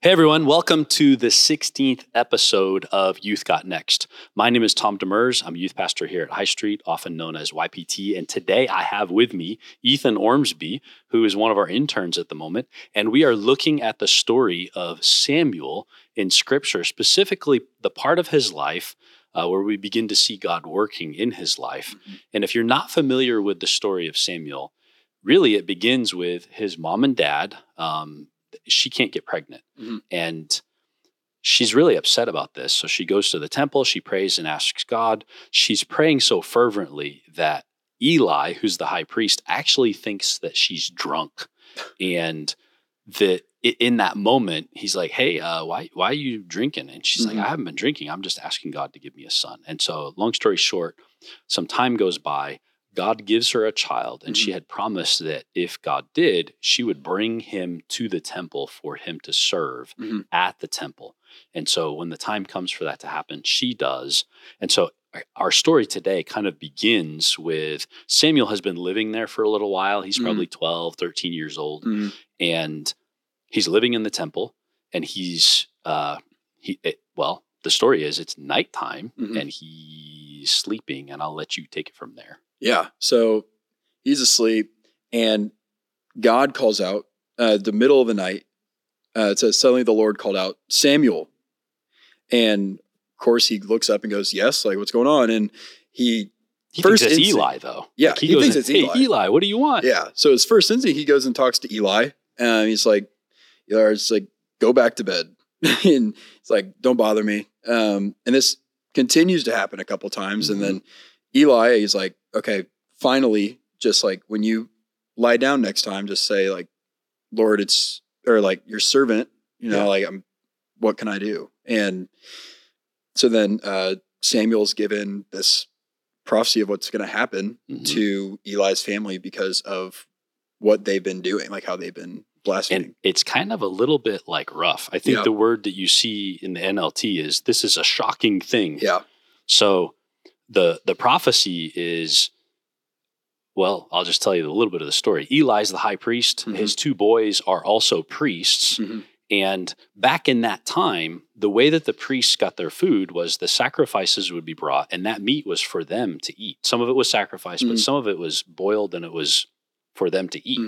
Hey everyone, welcome to the 16th episode of Youth Got Next. My name is Tom Demers. I'm a youth pastor here at High Street, often known as YPT. And today I have with me Ethan Ormsby, who is one of our interns at the moment. And we are looking at the story of Samuel in Scripture, specifically the part of his life uh, where we begin to see God working in his life. Mm-hmm. And if you're not familiar with the story of Samuel, really it begins with his mom and dad. Um, she can't get pregnant. Mm-hmm. And she's really upset about this. So she goes to the temple, she prays and asks God. She's praying so fervently that Eli, who's the high priest, actually thinks that she's drunk. And that in that moment, he's like, Hey, uh, why, why are you drinking? And she's mm-hmm. like, I haven't been drinking. I'm just asking God to give me a son. And so, long story short, some time goes by. God gives her a child, and mm-hmm. she had promised that if God did, she would bring him to the temple for him to serve mm-hmm. at the temple. And so when the time comes for that to happen, she does. And so our story today kind of begins with Samuel has been living there for a little while. He's mm-hmm. probably 12, 13 years old. Mm-hmm. And he's living in the temple and he's, uh, he, it, well, the story is it's nighttime mm-hmm. and he's sleeping. And I'll let you take it from there. Yeah. So he's asleep, and God calls out uh, the middle of the night. Uh, it says, Suddenly the Lord called out, Samuel. And of course, he looks up and goes, Yes, like what's going on? And he, he first thinks it's Eli, though. Yeah, like he, he thinks in, it's Eli. Hey, Eli, what do you want? Yeah. So his first instinct, he goes and talks to Eli, and he's like, It's like, go back to bed. and it's like, don't bother me. Um, and this continues to happen a couple times. Mm-hmm. And then Eli is like, okay, finally, just like when you lie down next time, just say like, Lord, it's or like your servant, you know, yeah. like I'm what can I do? And so then uh Samuel's given this prophecy of what's going to happen mm-hmm. to Eli's family because of what they've been doing, like how they've been blaspheming. And it's kind of a little bit like rough. I think yeah. the word that you see in the NLT is this is a shocking thing. Yeah. So the the prophecy is well, I'll just tell you a little bit of the story. Eli's the high priest. Mm-hmm. His two boys are also priests. Mm-hmm. And back in that time, the way that the priests got their food was the sacrifices would be brought, and that meat was for them to eat. Some of it was sacrificed, mm-hmm. but some of it was boiled and it was for them to eat.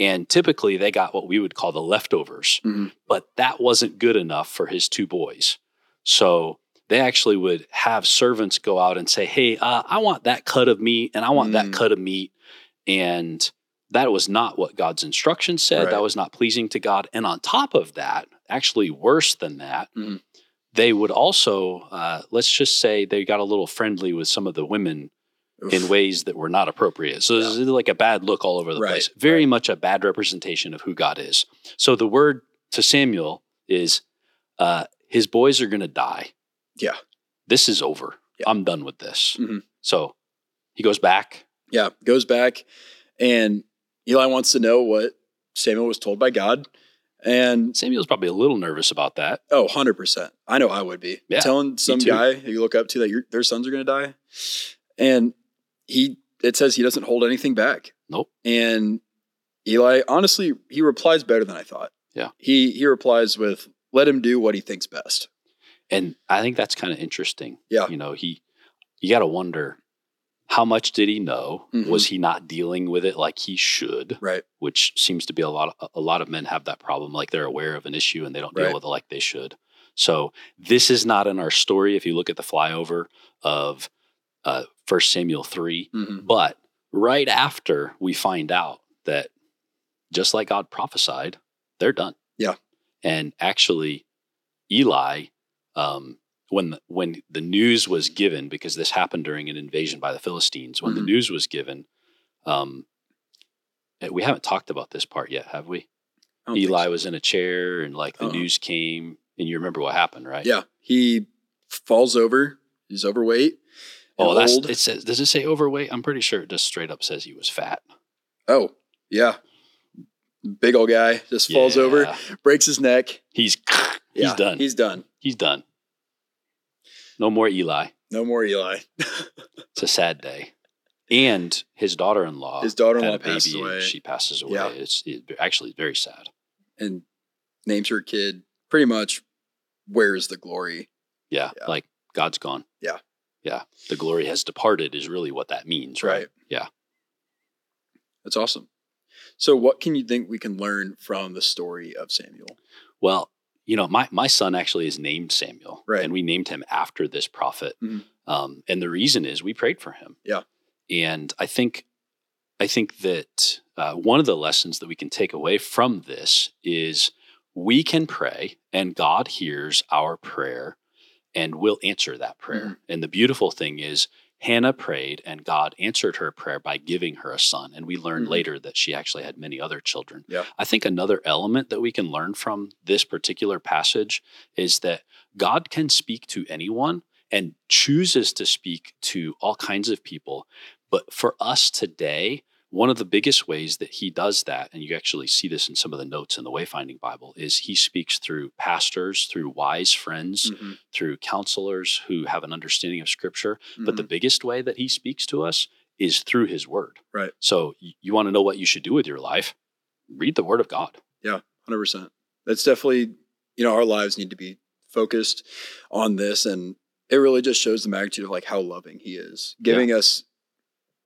Mm-hmm. And typically they got what we would call the leftovers, mm-hmm. but that wasn't good enough for his two boys. So they actually would have servants go out and say, Hey, uh, I want that cut of meat and I want mm. that cut of meat. And that was not what God's instruction said. Right. That was not pleasing to God. And on top of that, actually worse than that, mm. they would also, uh, let's just say they got a little friendly with some of the women Oof. in ways that were not appropriate. So yeah. like a bad look all over the right. place. Very right. much a bad representation of who God is. So the word to Samuel is, uh, his boys are going to die. Yeah. This is over. Yeah. I'm done with this. Mm-hmm. So he goes back. Yeah, goes back. And Eli wants to know what Samuel was told by God. And Samuel's probably a little nervous about that. Oh, 100%. I know I would be. Yeah, Telling some guy you look up to that your, their sons are going to die. And he, it says he doesn't hold anything back. Nope. And Eli, honestly, he replies better than I thought. Yeah. He, he replies with, let him do what he thinks best. And I think that's kind of interesting. Yeah. You know, he, you got to wonder how much did he know? Mm-hmm. Was he not dealing with it like he should? Right. Which seems to be a lot of, a lot of men have that problem. Like they're aware of an issue and they don't deal right. with it like they should. So this is not in our story. If you look at the flyover of uh, First Samuel 3, mm-hmm. but right after we find out that just like God prophesied, they're done. Yeah. And actually, Eli um, when the, when the news was given, because this happened during an invasion by the Philistines, when mm-hmm. the news was given, um, eh, we haven't talked about this part yet, have we? Eli so. was in a chair, and like the uh-huh. news came, and you remember what happened, right? Yeah, he falls over. He's overweight. Oh, that's old. it. Says does it say overweight? I'm pretty sure it just straight up says he was fat. Oh yeah, big old guy just yeah. falls over, breaks his neck. He's he's yeah, done. He's done. He's done. No more Eli. No more Eli. it's a sad day. And his daughter-in-law. His daughter-in-law passes away. She passes away. Yeah. It's it, actually very sad. And names her kid pretty much where is the glory? Yeah. like God's gone. Yeah. The glory has departed is really what that means, right? Right. Yeah. That's awesome. So, what can you think we can learn from the story of Samuel? Well, you know, my, my son actually is named Samuel. Right. And we named him after this prophet. Mhm. Um, and the reason is we prayed for him. Yeah. And I think I think that uh, one of the lessons that we can take away from this is we can pray and God hears our prayer and will answer that prayer. Mm-hmm. And the beautiful thing is Hannah prayed and God answered her prayer by giving her a son. And we learned Mhm. later that she actually had many other children. Yeah. I think another element that we can learn from this particular passage is that God can speak to anyone and chooses to speak to all kinds of people. But for us today, one of the biggest ways that he does that, and you actually see this in some of the notes in the Wayfinding Bible, is he speaks through pastors, through wise friends, Mhm. through counselors who have an understanding of scripture. But the Mhm. biggest way that he speaks to us is through his word. Right. So you want to know what you should do with your life? Read the word of God. Yeah, 100%. That's definitely, you know, our lives need to be focused on this. And it really just shows the magnitude of like how loving he is, giving us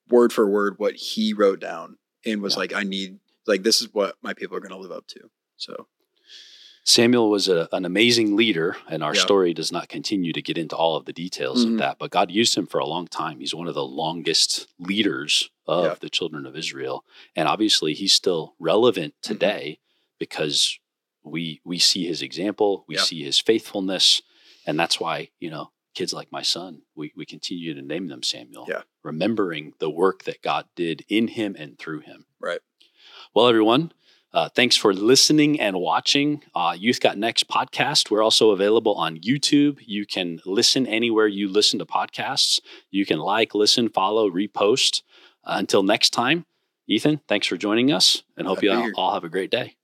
word for word what he wrote down and was Yeah. like, I need, like, this is what my people are going to live up to. So, Samuel was a, an amazing leader, and our Yeah. story does not continue to get into all of the details Mhm. of that. But God used him for a long time. He's one of the longest leaders of Yeah. the children of Israel, and obviously he's still relevant Mm-hmm. today because we we see his example, we Yeah. see his faithfulness, and that's why you know kids like my son, we we continue to name them Samuel, Yeah. remembering the work that God did in him and through him. Right. Well, everyone, uh, thanks for listening and watching uh, Youth Got Next podcast. We're also available on YouTube. You can listen anywhere you listen to podcasts. You can like, listen, follow, repost. Uh, until next time, Ethan, thanks for joining us and hope you all, all have a great day.